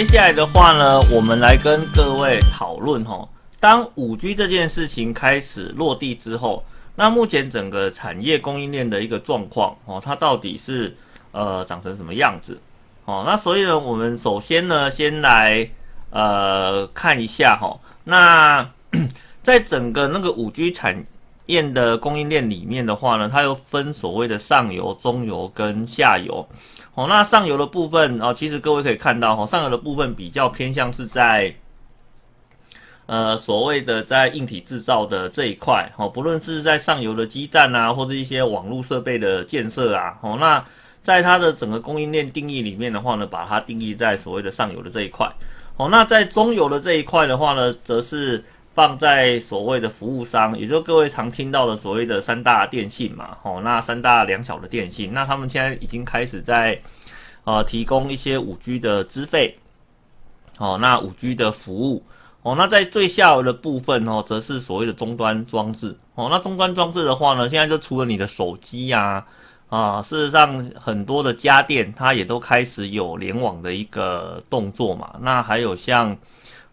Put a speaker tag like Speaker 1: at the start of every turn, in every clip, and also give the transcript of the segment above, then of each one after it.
Speaker 1: 接下来的话呢，我们来跟各位讨论哈，当五 G 这件事情开始落地之后，那目前整个产业供应链的一个状况哦，它到底是呃长成什么样子？哦，那所以呢，我们首先呢，先来呃看一下哈，那 在整个那个五 G 产业的供应链里面的话呢，它又分所谓的上游、中游跟下游。哦，那上游的部分哦，其实各位可以看到哈，上游的部分比较偏向是在，呃，所谓的在硬体制造的这一块，哦，不论是在上游的基站啊，或者一些网络设备的建设啊，哦，那在它的整个供应链定义里面的话呢，把它定义在所谓的上游的这一块，哦，那在中游的这一块的话呢，则是。放在所谓的服务商，也就是各位常听到的所谓的三大电信嘛，哦，那三大两小的电信，那他们现在已经开始在呃提供一些五 G 的资费，哦，那五 G 的服务，哦，那在最下游的部分哦，则是所谓的终端装置，哦，那终端装置的话呢，现在就除了你的手机呀，啊，事实上很多的家电它也都开始有联网的一个动作嘛，那还有像。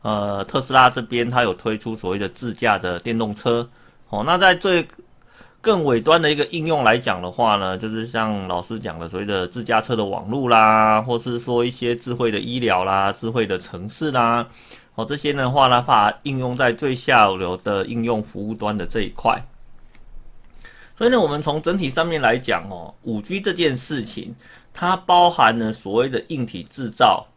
Speaker 1: 呃，特斯拉这边它有推出所谓的自驾的电动车，哦，那在最更尾端的一个应用来讲的话呢，就是像老师讲的所谓的自驾车的网络啦，或是说一些智慧的医疗啦、智慧的城市啦，哦，这些的话呢，把应用在最下流的应用服务端的这一块。所以呢，我们从整体上面来讲哦，五 G 这件事情，它包含了所谓的硬体制造。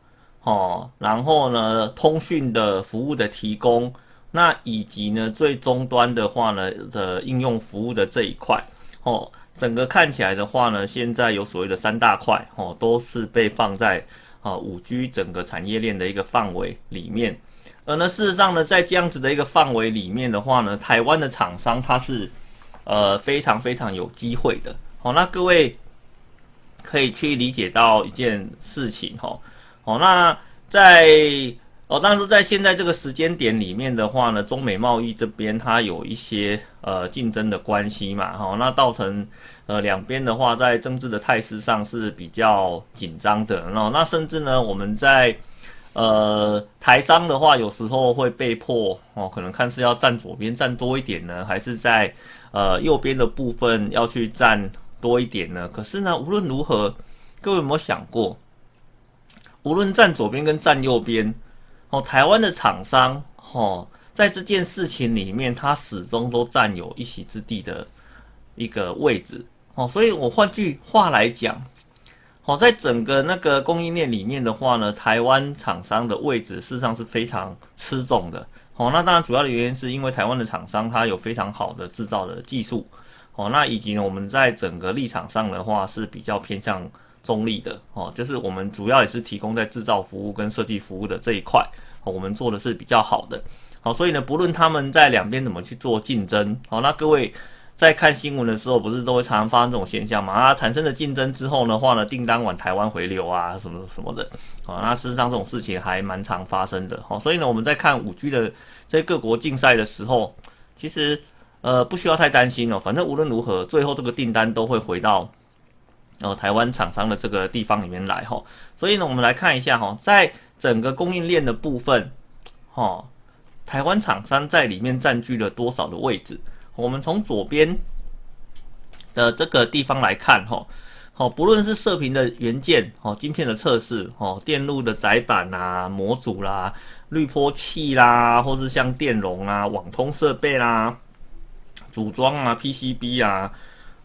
Speaker 1: 哦，然后呢，通讯的服务的提供，那以及呢，最终端的话呢的应用服务的这一块，哦，整个看起来的话呢，现在有所谓的三大块，哦，都是被放在啊五 G 整个产业链的一个范围里面。而呢，事实上呢，在这样子的一个范围里面的话呢，台湾的厂商它是呃非常非常有机会的。好，那各位可以去理解到一件事情，哈。哦，那在哦，但是在现在这个时间点里面的话呢，中美贸易这边它有一些呃竞争的关系嘛，哈，那造成呃两边的话在政治的态势上是比较紧张的，哦，那甚至呢我们在呃台商的话有时候会被迫哦，可能看是要站左边站多一点呢，还是在呃右边的部分要去站多一点呢？可是呢，无论如何，各位有没有想过？无论站左边跟站右边，哦，台湾的厂商，哦，在这件事情里面，它始终都占有一席之地的一个位置，哦，所以我换句话来讲，哦，在整个那个供应链里面的话呢，台湾厂商的位置事实上是非常吃重的，哦，那当然主要的原因是因为台湾的厂商它有非常好的制造的技术，哦，那以及呢，我们在整个立场上的话是比较偏向。中立的哦，就是我们主要也是提供在制造服务跟设计服务的这一块，我们做的是比较好的。好，所以呢，不论他们在两边怎么去做竞争，好，那各位在看新闻的时候，不是都会常常发生这种现象嘛？啊，产生的竞争之后的话呢，订单往台湾回流啊，什么什么的，好，那事实上这种事情还蛮常发生的。好，所以呢，我们在看五 G 的在各国竞赛的时候，其实呃不需要太担心哦，反正无论如何，最后这个订单都会回到。哦，台湾厂商的这个地方里面来哈，所以呢，我们来看一下哈，在整个供应链的部分，哈，台湾厂商在里面占据了多少的位置？我们从左边的这个地方来看哈，好，不论是射频的元件，哦，晶片的测试，哦，电路的载板啊，模组啦，滤波器啦，或是像电容啊，网通设备啦，组装啊，PCB 啊。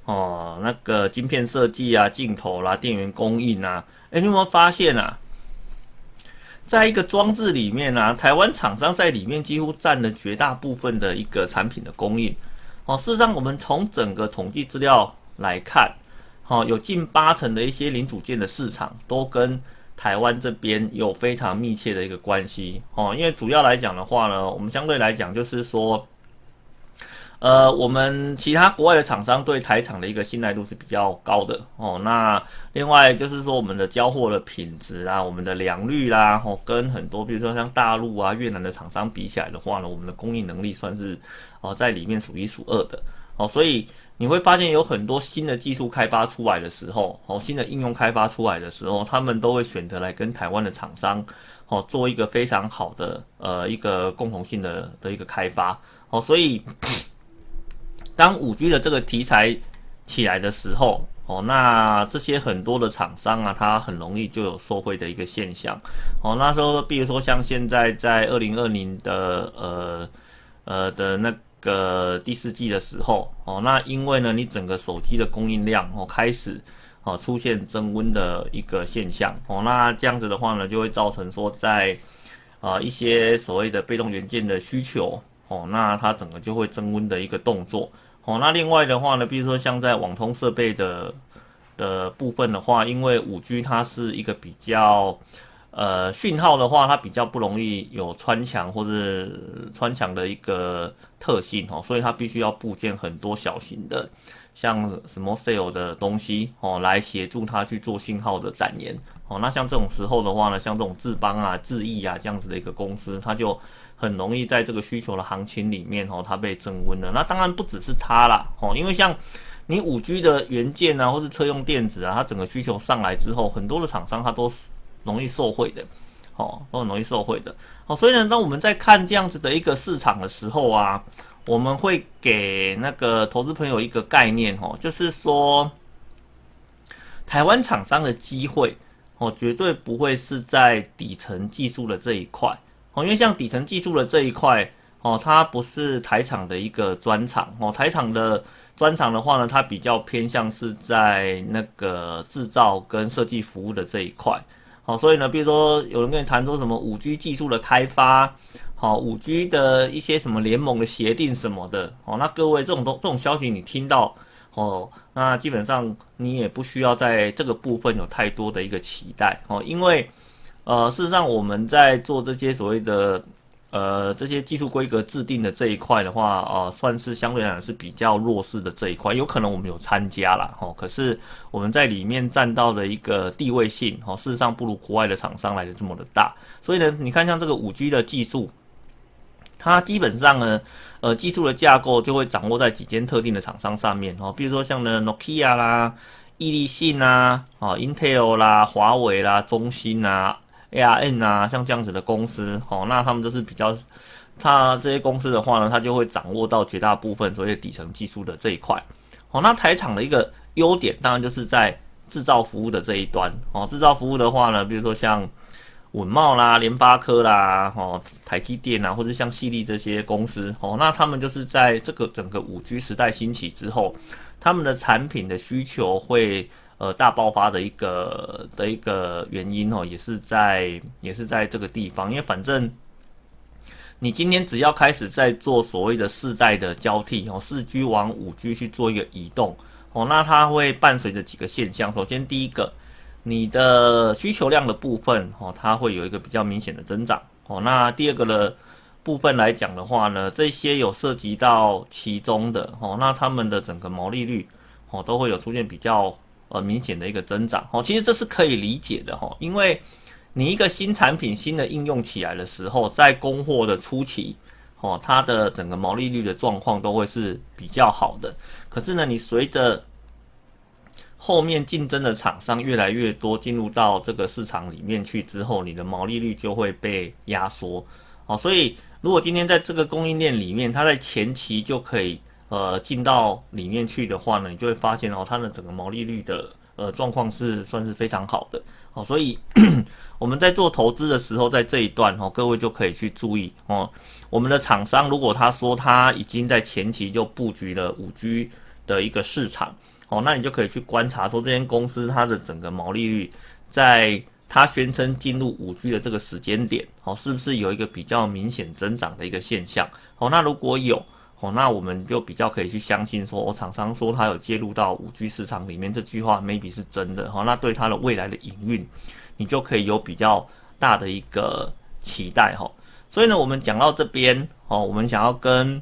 Speaker 1: 哦，那个晶片设计啊，镜头啦，电源供应啊，哎，你有没有发现啊？在一个装置里面啊，台湾厂商在里面几乎占了绝大部分的一个产品的供应。哦，事实上，我们从整个统计资料来看，哦，有近八成的一些零组件的市场都跟台湾这边有非常密切的一个关系。哦，因为主要来讲的话呢，我们相对来讲就是说。呃，我们其他国外的厂商对台厂的一个信赖度是比较高的哦。那另外就是说，我们的交货的品质啊，我们的良率啦，哦，跟很多比如说像大陆啊、越南的厂商比起来的话呢，我们的供应能力算是哦在里面数一数二的哦。所以你会发现有很多新的技术开发出来的时候，哦，新的应用开发出来的时候，他们都会选择来跟台湾的厂商哦，做一个非常好的呃一个共同性的的一个开发，哦，所以当五 G 的这个题材起来的时候，哦，那这些很多的厂商啊，它很容易就有受惠的一个现象，哦，那时候比如说像现在在二零二零的呃呃的那个第四季的时候，哦，那因为呢，你整个手机的供应量哦开始。哦，出现增温的一个现象哦，那这样子的话呢，就会造成说在啊一些所谓的被动元件的需求哦，那它整个就会增温的一个动作哦。那另外的话呢，比如说像在网通设备的的部分的话，因为五 G 它是一个比较呃讯号的话，它比较不容易有穿墙或者穿墙的一个特性哦，所以它必须要部件很多小型的。像什么 sale 的东西哦，来协助它去做信号的展延哦。那像这种时候的话呢，像这种智邦啊、智易啊这样子的一个公司，它就很容易在这个需求的行情里面哦，它被增温了。那当然不只是它啦哦，因为像你五 G 的元件啊，或是车用电子啊，它整个需求上来之后，很多的厂商它都是容易受惠的哦，都很容易受惠的哦。所以呢，当我们在看这样子的一个市场的时候啊。我们会给那个投资朋友一个概念哦，就是说，台湾厂商的机会哦，绝对不会是在底层技术的这一块哦，因为像底层技术的这一块哦，它不是台厂的一个专长哦，台厂的专长的话呢，它比较偏向是在那个制造跟设计服务的这一块哦，所以呢，比如说有人跟你谈说什么五 G 技术的开发。好，五 G 的一些什么联盟的协定什么的，哦，那各位这种东这种消息你听到，哦，那基本上你也不需要在这个部分有太多的一个期待，哦，因为，呃，事实上我们在做这些所谓的，呃，这些技术规格制定的这一块的话，呃，算是相对来讲是比较弱势的这一块，有可能我们有参加了，哦，可是我们在里面占到的一个地位性，哦，事实上不如国外的厂商来的这么的大，所以呢，你看像这个五 G 的技术。它基本上呢，呃，技术的架构就会掌握在几间特定的厂商上面哦，比如说像呢，Nokia 啦、毅力信啊、啊，Intel 啦、华为啦、中兴啊、ARN 啊，像这样子的公司哦，那他们都是比较，它这些公司的话呢，它就会掌握到绝大部分所谓底层技术的这一块哦。那台厂的一个优点，当然就是在制造服务的这一端哦。制造服务的话呢，比如说像。稳茂啦、联发科啦、哦、台积电啊，或者像细力这些公司哦，那他们就是在这个整个五 G 时代兴起之后，他们的产品的需求会呃大爆发的一个的一个原因哦，也是在也是在这个地方，因为反正你今天只要开始在做所谓的世代的交替哦，四 G 往五 G 去做一个移动哦，那它会伴随着几个现象，首先第一个。你的需求量的部分哦，它会有一个比较明显的增长哦。那第二个的部分来讲的话呢，这些有涉及到其中的哦，那他们的整个毛利率哦，都会有出现比较呃明显的一个增长哦。其实这是可以理解的哈，因为你一个新产品新的应用起来的时候，在供货的初期哦，它的整个毛利率的状况都会是比较好的。可是呢，你随着后面竞争的厂商越来越多，进入到这个市场里面去之后，你的毛利率就会被压缩。哦，所以如果今天在这个供应链里面，它在前期就可以呃进到里面去的话呢，你就会发现哦，它的整个毛利率的呃状况是算是非常好的。哦，所以 我们在做投资的时候，在这一段哦，各位就可以去注意哦，我们的厂商如果他说他已经在前期就布局了五 G 的一个市场。哦，那你就可以去观察说，这间公司它的整个毛利率，在它宣称进入五 G 的这个时间点，哦，是不是有一个比较明显增长的一个现象？哦，那如果有，哦，那我们就比较可以去相信说，厂商说它有介入到五 G 市场里面这句话，maybe 是真的。哦，那对它的未来的营运，你就可以有比较大的一个期待。哈，所以呢，我们讲到这边，哦，我们想要跟。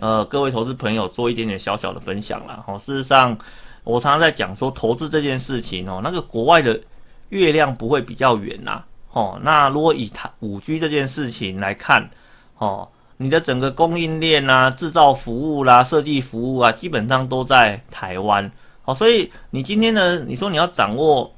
Speaker 1: 呃，各位投资朋友，做一点点小小的分享啦。哦，事实上，我常常在讲说，投资这件事情哦，那个国外的月亮不会比较圆呐。哦，那如果以它五 G 这件事情来看，哦，你的整个供应链啊、制造服务啦、设计服务啊，基本上都在台湾。好，所以你今天呢，你说你要掌握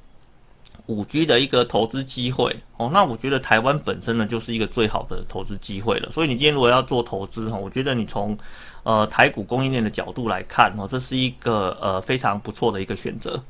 Speaker 1: 五 G 的一个投资机会哦，那我觉得台湾本身呢就是一个最好的投资机会了。所以你今天如果要做投资哈，我觉得你从呃台股供应链的角度来看哦，这是一个呃非常不错的一个选择。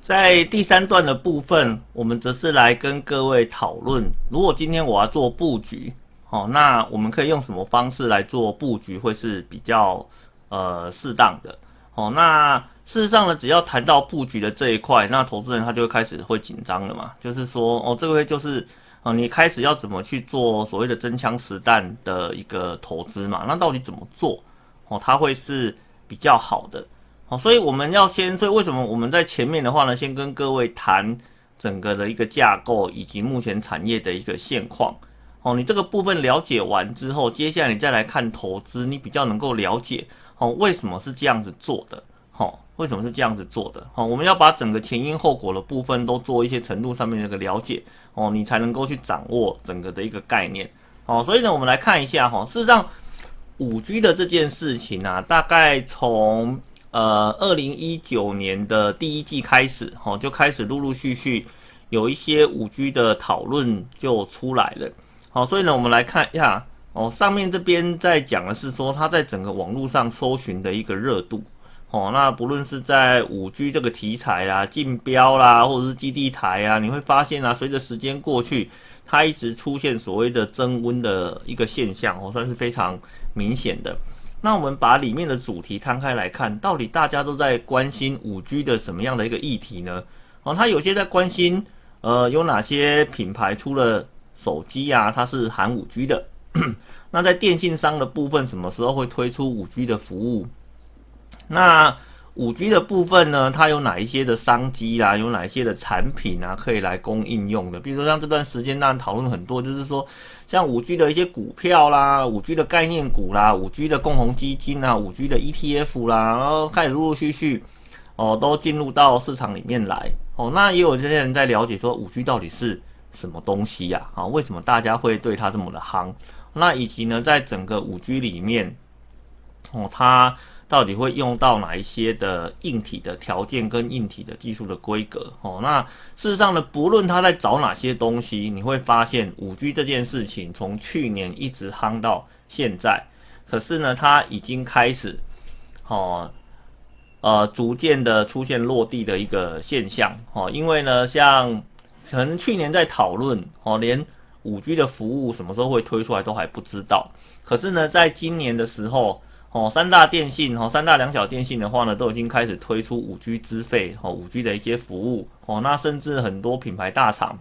Speaker 1: 在第三段的部分，我们则是来跟各位讨论，如果今天我要做布局哦，那我们可以用什么方式来做布局会是比较呃适当的哦？那事实上呢，只要谈到布局的这一块，那投资人他就会开始会紧张了嘛。就是说，哦，这个就是哦，你开始要怎么去做所谓的真枪实弹的一个投资嘛？那到底怎么做哦？它会是比较好的哦。所以我们要先，所以为什么我们在前面的话呢，先跟各位谈整个的一个架构以及目前产业的一个现况哦。你这个部分了解完之后，接下来你再来看投资，你比较能够了解哦，为什么是这样子做的。好，为什么是这样子做的？好，我们要把整个前因后果的部分都做一些程度上面的一个了解哦，你才能够去掌握整个的一个概念哦。所以呢，我们来看一下哈，事实上，五 G 的这件事情啊，大概从呃二零一九年的第一季开始，哈，就开始陆陆续续有一些五 G 的讨论就出来了。好，所以呢，我们来看一下哦，上面这边在讲的是说，它在整个网络上搜寻的一个热度。哦，那不论是在五 G 这个题材啊、竞标啦，或者是基地台啊，你会发现啊，随着时间过去，它一直出现所谓的增温的一个现象，哦，算是非常明显的。那我们把里面的主题摊开来看，到底大家都在关心五 G 的什么样的一个议题呢？哦，它有些在关心，呃，有哪些品牌出了手机啊，它是含五 G 的？那在电信商的部分，什么时候会推出五 G 的服务？那五 G 的部分呢？它有哪一些的商机啦？有哪一些的产品啊，可以来供应用的？比如说像这段时间，当然讨论很多，就是说像五 G 的一些股票啦，五 G 的概念股啦，五 G 的共同基金啊，五 G 的 ETF 啦，然后开始陆陆续续哦，都进入到市场里面来哦。那也有这些人在了解说五 G 到底是什么东西呀？啊，为什么大家会对它这么的夯？那以及呢，在整个五 G 里面哦，它。到底会用到哪一些的硬体的条件跟硬体的技术的规格？哦，那事实上呢，不论他在找哪些东西，你会发现五 G 这件事情从去年一直夯到现在，可是呢，它已经开始，哦，呃，逐渐的出现落地的一个现象。哦，因为呢，像可能去年在讨论，哦，连五 G 的服务什么时候会推出来都还不知道，可是呢，在今年的时候。哦，三大电信哦，三大两小电信的话呢，都已经开始推出五 G 资费哦，五 G 的一些服务哦，那甚至很多品牌大厂，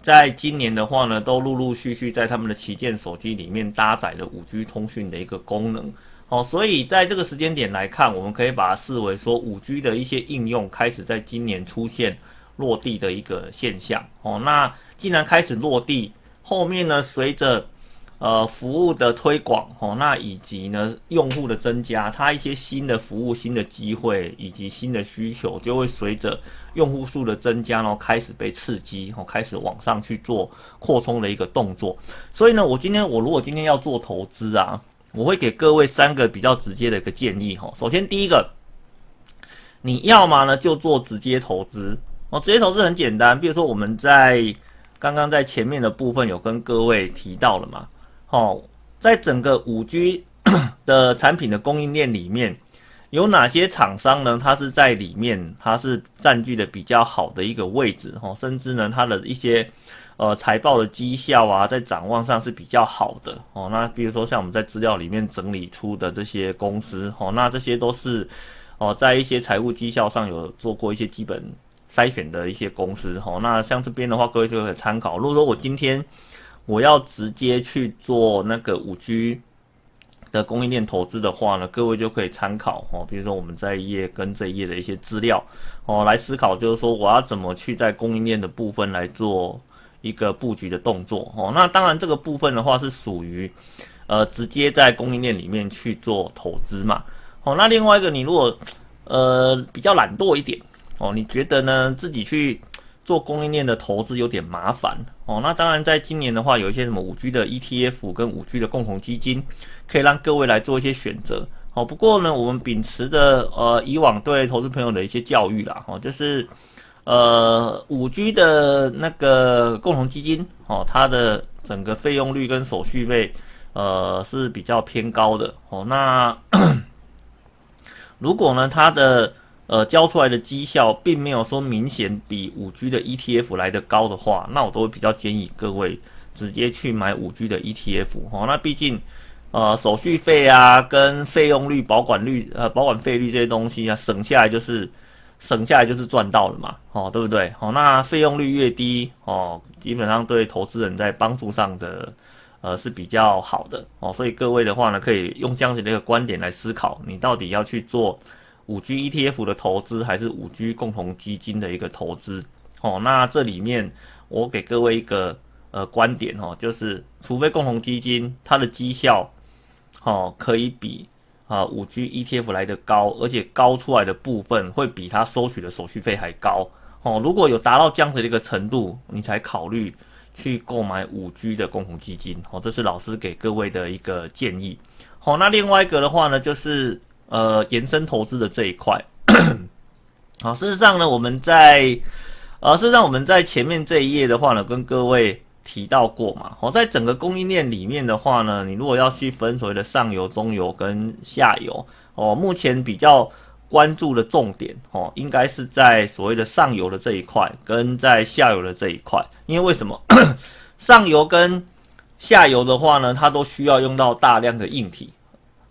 Speaker 1: 在今年的话呢，都陆陆续续在他们的旗舰手机里面搭载了五 G 通讯的一个功能哦，所以在这个时间点来看，我们可以把它视为说五 G 的一些应用开始在今年出现落地的一个现象哦，那既然开始落地，后面呢，随着呃，服务的推广哦，那以及呢，用户的增加，它一些新的服务、新的机会以及新的需求，就会随着用户数的增加，然后开始被刺激，哦，开始往上去做扩充的一个动作。所以呢，我今天我如果今天要做投资啊，我会给各位三个比较直接的一个建议哈。首先第一个，你要么呢就做直接投资哦，直接投资很简单，比如说我们在刚刚在前面的部分有跟各位提到了嘛。哦，在整个五 G 的产品的供应链里面，有哪些厂商呢？它是在里面，它是占据的比较好的一个位置，哦，甚至呢，它的一些呃财报的绩效啊，在展望上是比较好的，哦。那比如说像我们在资料里面整理出的这些公司，哦，那这些都是哦，在一些财务绩效上有做过一些基本筛选的一些公司，哦。那像这边的话，各位就可以参考。如果说我今天我要直接去做那个五 G 的供应链投资的话呢，各位就可以参考哦，比如说我们在一页跟这一页的一些资料哦，来思考就是说我要怎么去在供应链的部分来做一个布局的动作哦。那当然这个部分的话是属于呃直接在供应链里面去做投资嘛。哦，那另外一个你如果呃比较懒惰一点哦，你觉得呢自己去。做供应链的投资有点麻烦哦，那当然在今年的话，有一些什么五 G 的 ETF 跟五 G 的共同基金，可以让各位来做一些选择哦。不过呢，我们秉持着呃以往对投资朋友的一些教育啦，哦，就是呃，五 G 的那个共同基金哦，它的整个费用率跟手续费，呃，是比较偏高的哦。那 如果呢，它的呃交出来的绩效并没有说明显比五 G 的 ETF 来的高的话，那我都会比较建议各位直接去买五 G 的 ETF 哦。那毕竟呃手续费啊，跟费用率、保管率、呃保管费率这些东西啊，省下来就是。省下来就是赚到了嘛，哦，对不对？哦，那费用率越低，哦，基本上对投资人在帮助上的，呃，是比较好的，哦，所以各位的话呢，可以用这样子的一个观点来思考，你到底要去做五 G ETF 的投资，还是五 G 共同基金的一个投资？哦，那这里面我给各位一个呃观点哦，就是除非共同基金它的绩效，哦，可以比。啊，五 G ETF 来的高，而且高出来的部分会比它收取的手续费还高哦。如果有达到这样子的一个程度，你才考虑去购买五 G 的共同基金哦。这是老师给各位的一个建议。好，那另外一个的话呢，就是呃延伸投资的这一块。好，事实上呢，我们在呃事实上我们在前面这一页的话呢，跟各位。提到过嘛？哦，在整个供应链里面的话呢，你如果要去分所谓的上游、中游跟下游，哦，目前比较关注的重点哦，应该是在所谓的上游的这一块，跟在下游的这一块。因为为什么 上游跟下游的话呢，它都需要用到大量的硬体，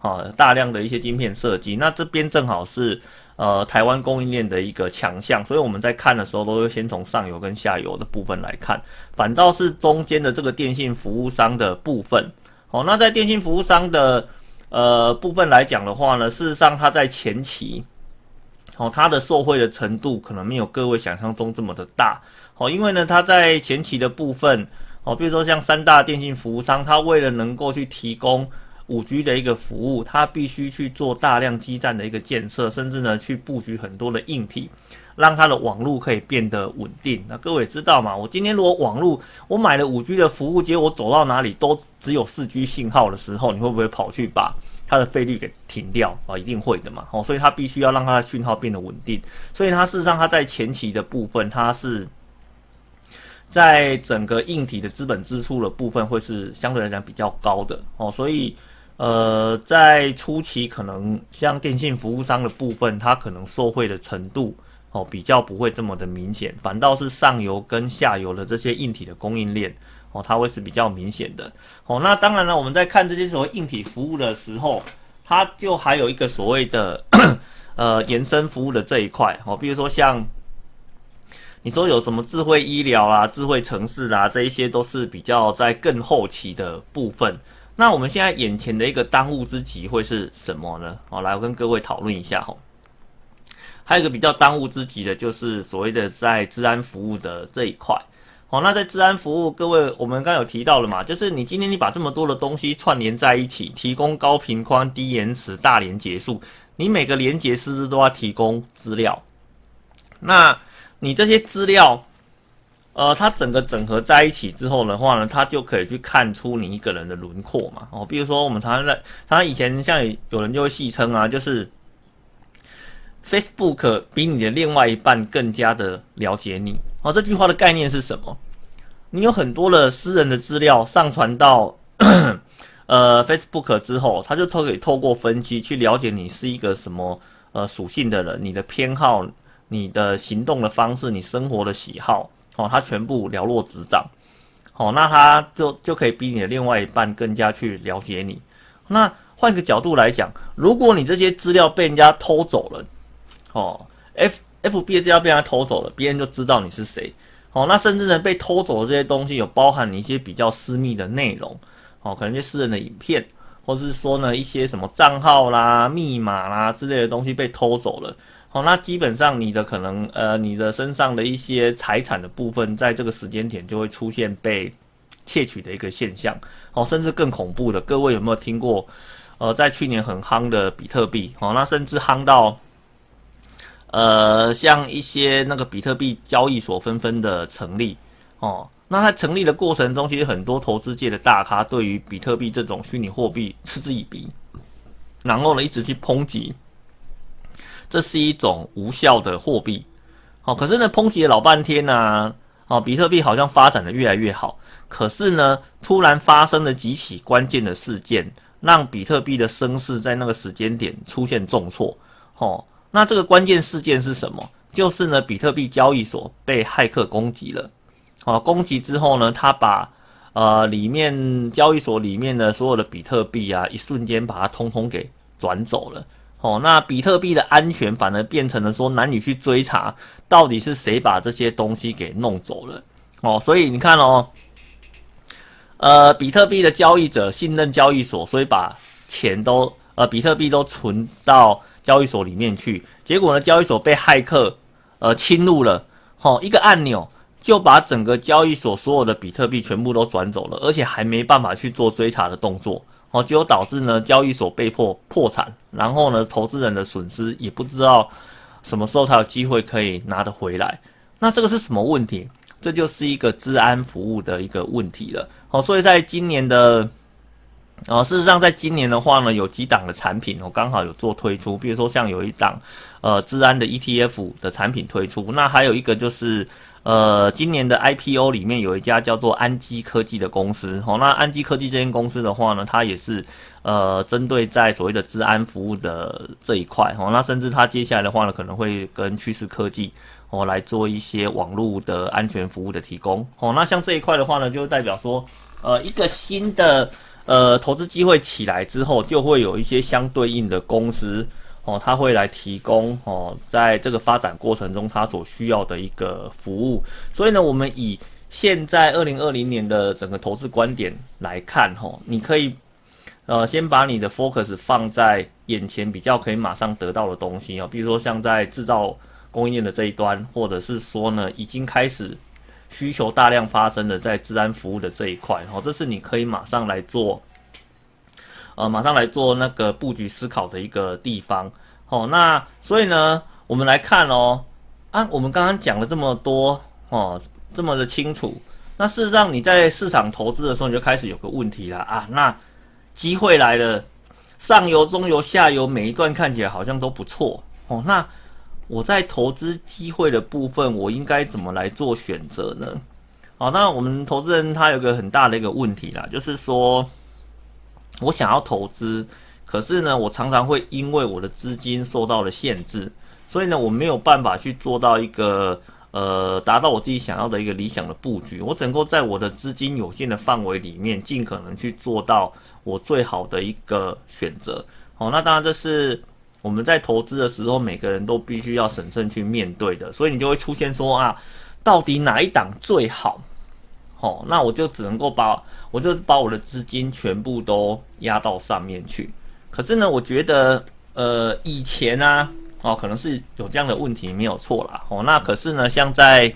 Speaker 1: 啊，大量的一些晶片设计。那这边正好是。呃，台湾供应链的一个强项，所以我们在看的时候，都会先从上游跟下游的部分来看，反倒是中间的这个电信服务商的部分。哦，那在电信服务商的呃部分来讲的话呢，事实上它在前期，哦，它的受惠的程度可能没有各位想象中这么的大。哦，因为呢，它在前期的部分，哦，比如说像三大电信服务商，它为了能够去提供。五 G 的一个服务，它必须去做大量基站的一个建设，甚至呢去布局很多的硬体，让它的网络可以变得稳定。那各位知道吗？我今天如果网络我买了五 G 的服务，结果我走到哪里都只有四 G 信号的时候，你会不会跑去把它的费率给停掉啊？一定会的嘛。哦，所以它必须要让它的讯号变得稳定。所以它事实上它在前期的部分，它是在整个硬体的资本支出的部分会是相对来讲比较高的哦，所以。呃，在初期可能像电信服务商的部分，它可能受惠的程度哦比较不会这么的明显，反倒是上游跟下游的这些硬体的供应链哦，它会是比较明显的哦。那当然了，我们在看这些所谓硬体服务的时候，它就还有一个所谓的呃延伸服务的这一块哦，比如说像你说有什么智慧医疗啊、智慧城市啊，这一些都是比较在更后期的部分。那我们现在眼前的一个当务之急会是什么呢？好，来我跟各位讨论一下哈。还有一个比较当务之急的，就是所谓的在治安服务的这一块。好，那在治安服务，各位我们刚有提到了嘛，就是你今天你把这么多的东西串联在一起，提供高频宽、低延迟、大连结束，你每个连接是不是都要提供资料？那你这些资料？呃，它整个整合在一起之后的话呢，它就可以去看出你一个人的轮廓嘛。哦，比如说我们常常在，常常以前像有人就会戏称啊，就是 Facebook 比你的另外一半更加的了解你。哦，这句话的概念是什么？你有很多的私人的资料上传到呃 Facebook 之后，他就可以透过分析去了解你是一个什么呃属性的人，你的偏好、你的行动的方式、你生活的喜好。哦，他全部了若指掌，哦，那他就就可以比你的另外一半更加去了解你。那换个角度来讲，如果你这些资料被人家偷走了，哦，F F B 的资料被人家偷走了，别人就知道你是谁。哦，那甚至呢，被偷走的这些东西有包含你一些比较私密的内容，哦，可能一些私人的影片，或是说呢一些什么账号啦、密码啦之类的东西被偷走了。哦，那基本上你的可能，呃，你的身上的一些财产的部分，在这个时间点就会出现被窃取的一个现象。哦，甚至更恐怖的，各位有没有听过？呃，在去年很夯的比特币，哦，那甚至夯到，呃，像一些那个比特币交易所纷纷的成立。哦，那在成立的过程中，其实很多投资界的大咖对于比特币这种虚拟货币嗤之以鼻，然后呢，一直去抨击。这是一种无效的货币，好，可是呢，抨击了老半天呢，哦，比特币好像发展的越来越好，可是呢，突然发生了几起关键的事件，让比特币的升势在那个时间点出现重挫。哦，那这个关键事件是什么？就是呢，比特币交易所被骇客攻击了。哦，攻击之后呢，他把呃里面交易所里面的所有的比特币啊，一瞬间把它通通给转走了。哦，那比特币的安全反而变成了说难以去追查，到底是谁把这些东西给弄走了。哦，所以你看哦，呃，比特币的交易者信任交易所，所以把钱都呃比特币都存到交易所里面去，结果呢，交易所被骇客。呃，侵入了，吼，一个按钮就把整个交易所所有的比特币全部都转走了，而且还没办法去做追查的动作，哦，就导致呢交易所被迫破产，然后呢投资人的损失也不知道什么时候才有机会可以拿得回来。那这个是什么问题？这就是一个治安服务的一个问题了。好，所以在今年的。啊，事实上，在今年的话呢，有几档的产品我刚好有做推出，比如说像有一档，呃，治安的 ETF 的产品推出，那还有一个就是，呃，今年的 IPO 里面有一家叫做安基科技的公司，哦，那安基科技这间公司的话呢，它也是，呃，针对在所谓的治安服务的这一块，哦，那甚至它接下来的话呢，可能会跟趋势科技，哦，来做一些网络的安全服务的提供，哦，那像这一块的话呢，就代表说，呃，一个新的。呃，投资机会起来之后，就会有一些相对应的公司哦，他会来提供哦，在这个发展过程中，他所需要的一个服务。所以呢，我们以现在二零二零年的整个投资观点来看，哈，你可以呃，先把你的 focus 放在眼前比较可以马上得到的东西哦，比如说像在制造供应链的这一端，或者是说呢，已经开始。需求大量发生的在治安服务的这一块，哦，这是你可以马上来做，呃，马上来做那个布局思考的一个地方，哦，那所以呢，我们来看哦，啊，我们刚刚讲了这么多，哦，这么的清楚，那事实上你在市场投资的时候，你就开始有个问题了啊，那机会来了，上游、中游、下游每一段看起来好像都不错，哦，那。我在投资机会的部分，我应该怎么来做选择呢？好，那我们投资人他有个很大的一个问题啦，就是说我想要投资，可是呢，我常常会因为我的资金受到了限制，所以呢，我没有办法去做到一个呃达到我自己想要的一个理想的布局。我只能够在我的资金有限的范围里面，尽可能去做到我最好的一个选择。好，那当然这是。我们在投资的时候，每个人都必须要审慎去面对的，所以你就会出现说啊，到底哪一档最好？哦，那我就只能够把，我就把我的资金全部都压到上面去。可是呢，我觉得，呃，以前呢，哦，可能是有这样的问题没有错啦。哦，那可是呢，像在，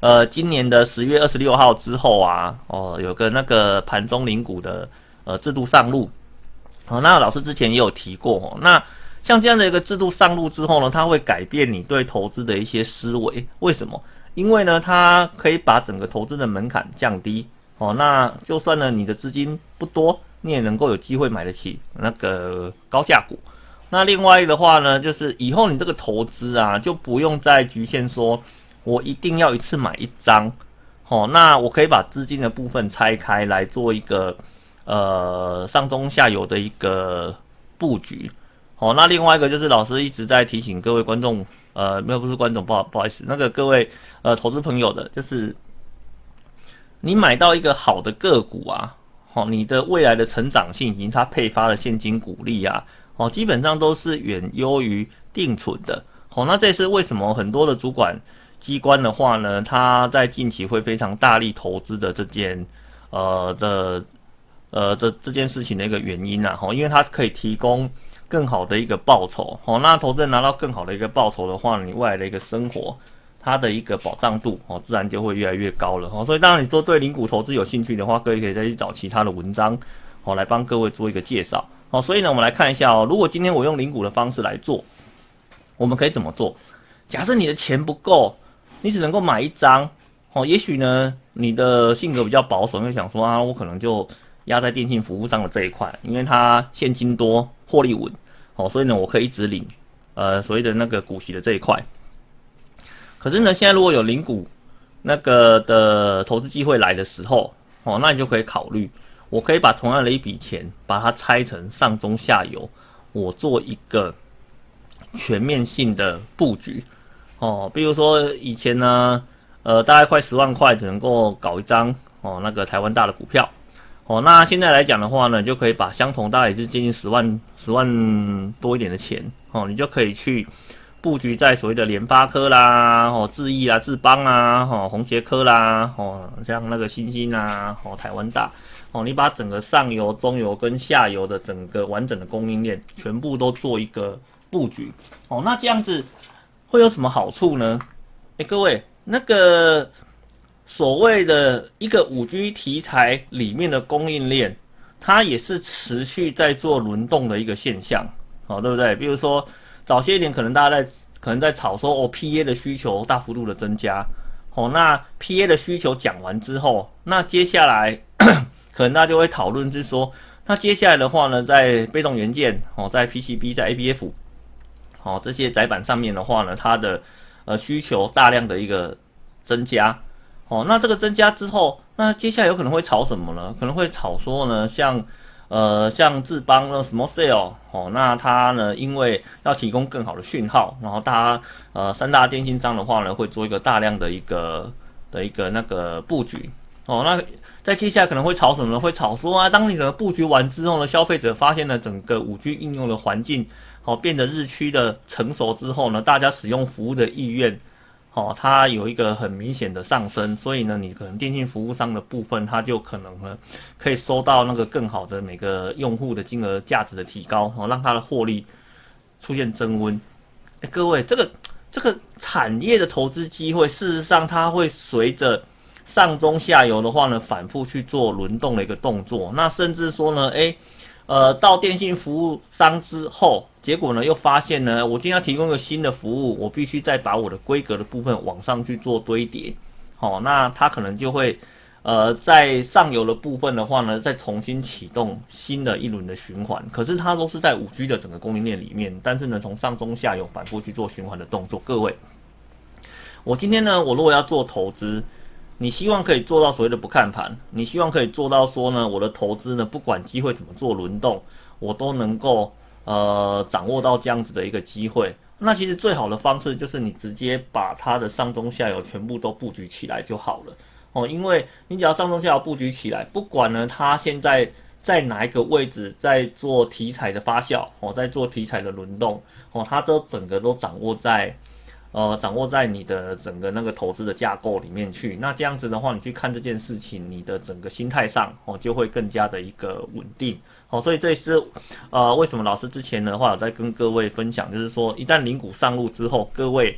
Speaker 1: 呃，今年的十月二十六号之后啊，哦，有个那个盘中领股的呃制度上路，哦，那老师之前也有提过，哦，那。像这样的一个制度上路之后呢，它会改变你对投资的一些思维。为什么？因为呢，它可以把整个投资的门槛降低。哦，那就算呢你的资金不多，你也能够有机会买得起那个高价股。那另外的话呢，就是以后你这个投资啊，就不用再局限说，我一定要一次买一张。哦，那我可以把资金的部分拆开来做一个呃上中下游的一个布局。哦，那另外一个就是老师一直在提醒各位观众，呃，没有不是观众，不好不好意思，那个各位呃投资朋友的，就是你买到一个好的个股啊，哦，你的未来的成长性以及它配发的现金股利啊，哦，基本上都是远优于定存的。哦，那这是为什么很多的主管机关的话呢，他在近期会非常大力投资的这件呃的呃的这件事情的一个原因呐，哦，因为它可以提供。更好的一个报酬，哦，那投资人拿到更好的一个报酬的话，你未来的一个生活，它的一个保障度，哦，自然就会越来越高了，哦，所以当然你说对零股投资有兴趣的话，各位可以再去找其他的文章，哦，来帮各位做一个介绍，哦，所以呢，我们来看一下哦，如果今天我用零股的方式来做，我们可以怎么做？假设你的钱不够，你只能够买一张，哦，也许呢，你的性格比较保守，因为想说啊，我可能就压在电信服务商的这一块，因为它现金多，获利稳。哦，所以呢，我可以一直领，呃，所谓的那个股息的这一块。可是呢，现在如果有零股那个的投资机会来的时候，哦，那你就可以考虑，我可以把同样的一笔钱，把它拆成上中下游，我做一个全面性的布局。哦，比如说以前呢，呃，大概快十万块只能够搞一张哦，那个台湾大的股票。哦，那现在来讲的话呢，就可以把相同大概也是接近十万十万多一点的钱，哦，你就可以去布局在所谓的联发科啦，哦，智毅啦、智邦啊，哦，宏杰科啦，哦，像那个星星啊，哦，台湾大，哦，你把整个上游、中游跟下游的整个完整的供应链全部都做一个布局，哦，那这样子会有什么好处呢？哎，各位，那个。所谓的一个五 G 题材里面的供应链，它也是持续在做轮动的一个现象，哦，对不对？比如说早些年可能大家在可能在炒说哦，PA 的需求大幅度的增加，哦，那 PA 的需求讲完之后，那接下来 可能大家就会讨论，就是说，那接下来的话呢，在被动元件，哦，在 PCB，在 ABF，哦，这些载板上面的话呢，它的呃需求大量的一个增加。哦，那这个增加之后，那接下来有可能会炒什么呢？可能会炒说呢，像，呃，像智邦的 Small Cell，哦，那它呢，因为要提供更好的讯号，然后大家，呃，三大电信商的话呢，会做一个大量的一个的一个那个布局。哦，那在接下来可能会炒什么呢？会炒说啊，当你整个布局完之后呢，消费者发现了整个五 G 应用的环境，好变得日趋的成熟之后呢，大家使用服务的意愿。哦，它有一个很明显的上升，所以呢，你可能电信服务商的部分，它就可能呢，可以收到那个更好的每个用户的金额价值的提高，哦，让它的获利出现增温。哎，各位，这个这个产业的投资机会，事实上它会随着上中下游的话呢，反复去做轮动的一个动作。那甚至说呢，诶。呃，到电信服务商之后，结果呢又发现呢，我今天要提供一个新的服务，我必须再把我的规格的部分往上去做堆叠，好，那它可能就会，呃，在上游的部分的话呢，再重新启动新的一轮的循环。可是它都是在五 G 的整个供应链里面，但是呢，从上中下游反复去做循环的动作。各位，我今天呢，我如果要做投资。你希望可以做到所谓的不看盘，你希望可以做到说呢，我的投资呢，不管机会怎么做轮动，我都能够呃掌握到这样子的一个机会。那其实最好的方式就是你直接把它的上中下游全部都布局起来就好了哦，因为你只要上中下游布局起来，不管呢它现在在哪一个位置在做题材的发酵哦，在做题材的轮动哦，它都整个都掌握在。呃，掌握在你的整个那个投资的架构里面去，那这样子的话，你去看这件事情，你的整个心态上哦，就会更加的一个稳定。好，所以这也是呃，为什么老师之前的话有在跟各位分享，就是说一旦零股上路之后，各位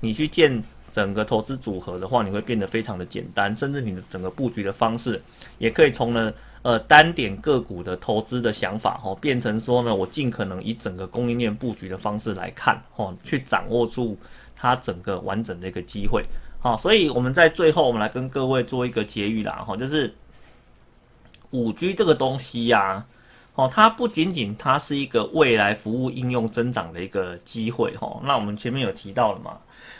Speaker 1: 你去建整个投资组合的话，你会变得非常的简单，甚至你的整个布局的方式也可以从呢呃单点个股的投资的想法哦，变成说呢，我尽可能以整个供应链布局的方式来看哦，去掌握住。它整个完整的一个机会，好，所以我们在最后，我们来跟各位做一个结语啦，哈，就是五 G 这个东西呀，哦，它不仅仅它是一个未来服务应用增长的一个机会，哈，那我们前面有提到了嘛，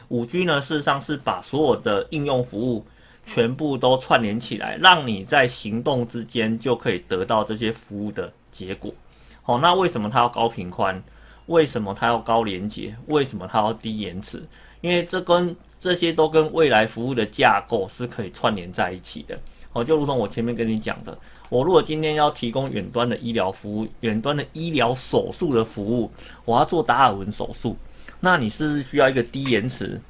Speaker 1: 五 G 呢，事实上是把所有的应用服务全部都串联起来，让你在行动之间就可以得到这些服务的结果，好，那为什么它要高频宽？为什么它要高连接？为什么它要低延迟？因为这跟这些都跟未来服务的架构是可以串联在一起的。哦，就如同我前面跟你讲的，我如果今天要提供远端的医疗服务、远端的医疗手术的服务，我要做达尔文手术，那你是需要一个低延迟、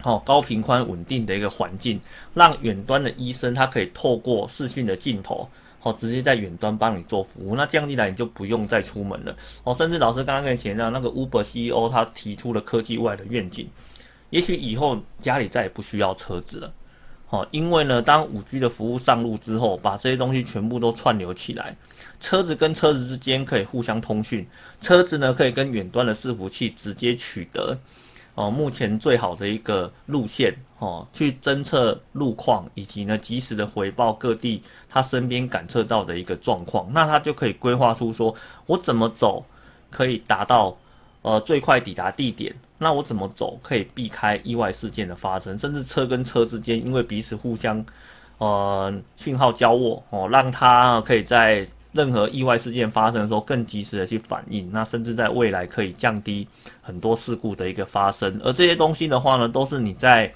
Speaker 1: 好高频宽、稳定的一个环境，让远端的医生他可以透过视讯的镜头。直接在远端帮你做服务，那这样一来你就不用再出门了。哦，甚至老师刚刚跟你讲到那个 Uber CEO 他提出了科技未来的愿景，也许以后家里再也不需要车子了。哦，因为呢，当五 G 的服务上路之后，把这些东西全部都串流起来，车子跟车子之间可以互相通讯，车子呢可以跟远端的伺服器直接取得。哦，目前最好的一个路线哦，去侦测路况，以及呢及时的回报各地他身边感测到的一个状况，那他就可以规划出说，我怎么走可以达到呃最快抵达地点，那我怎么走可以避开意外事件的发生，甚至车跟车之间因为彼此互相呃讯号交握哦，让它可以在任何意外事件发生的时候更及时的去反应，那甚至在未来可以降低很多事故的一个发生。而这些东西的话呢，都是你在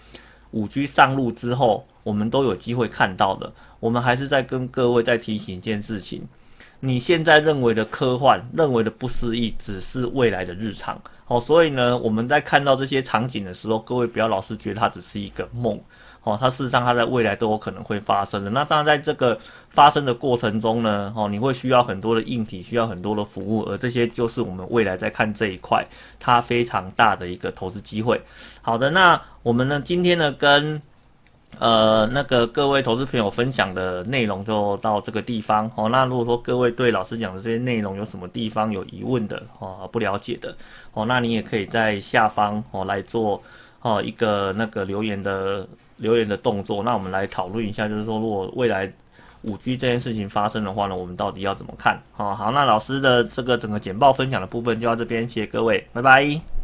Speaker 1: 五 G 上路之后，我们都有机会看到的。我们还是在跟各位在提醒一件事情。你现在认为的科幻，认为的不思议，只是未来的日常。好，所以呢，我们在看到这些场景的时候，各位不要老是觉得它只是一个梦。哦，它事实上它在未来都有可能会发生的。那当然，在这个发生的过程中呢，哦，你会需要很多的硬体，需要很多的服务，而这些就是我们未来在看这一块，它非常大的一个投资机会。好的，那我们呢，今天呢，跟。呃，那个各位投资朋友分享的内容就到这个地方哦。那如果说各位对老师讲的这些内容有什么地方有疑问的哦，不了解的哦，那你也可以在下方哦来做哦一个那个留言的留言的动作。那我们来讨论一下，就是说如果未来五 G 这件事情发生的话呢，我们到底要怎么看？好，好，那老师的这个整个简报分享的部分就到这边，谢谢各位，拜拜。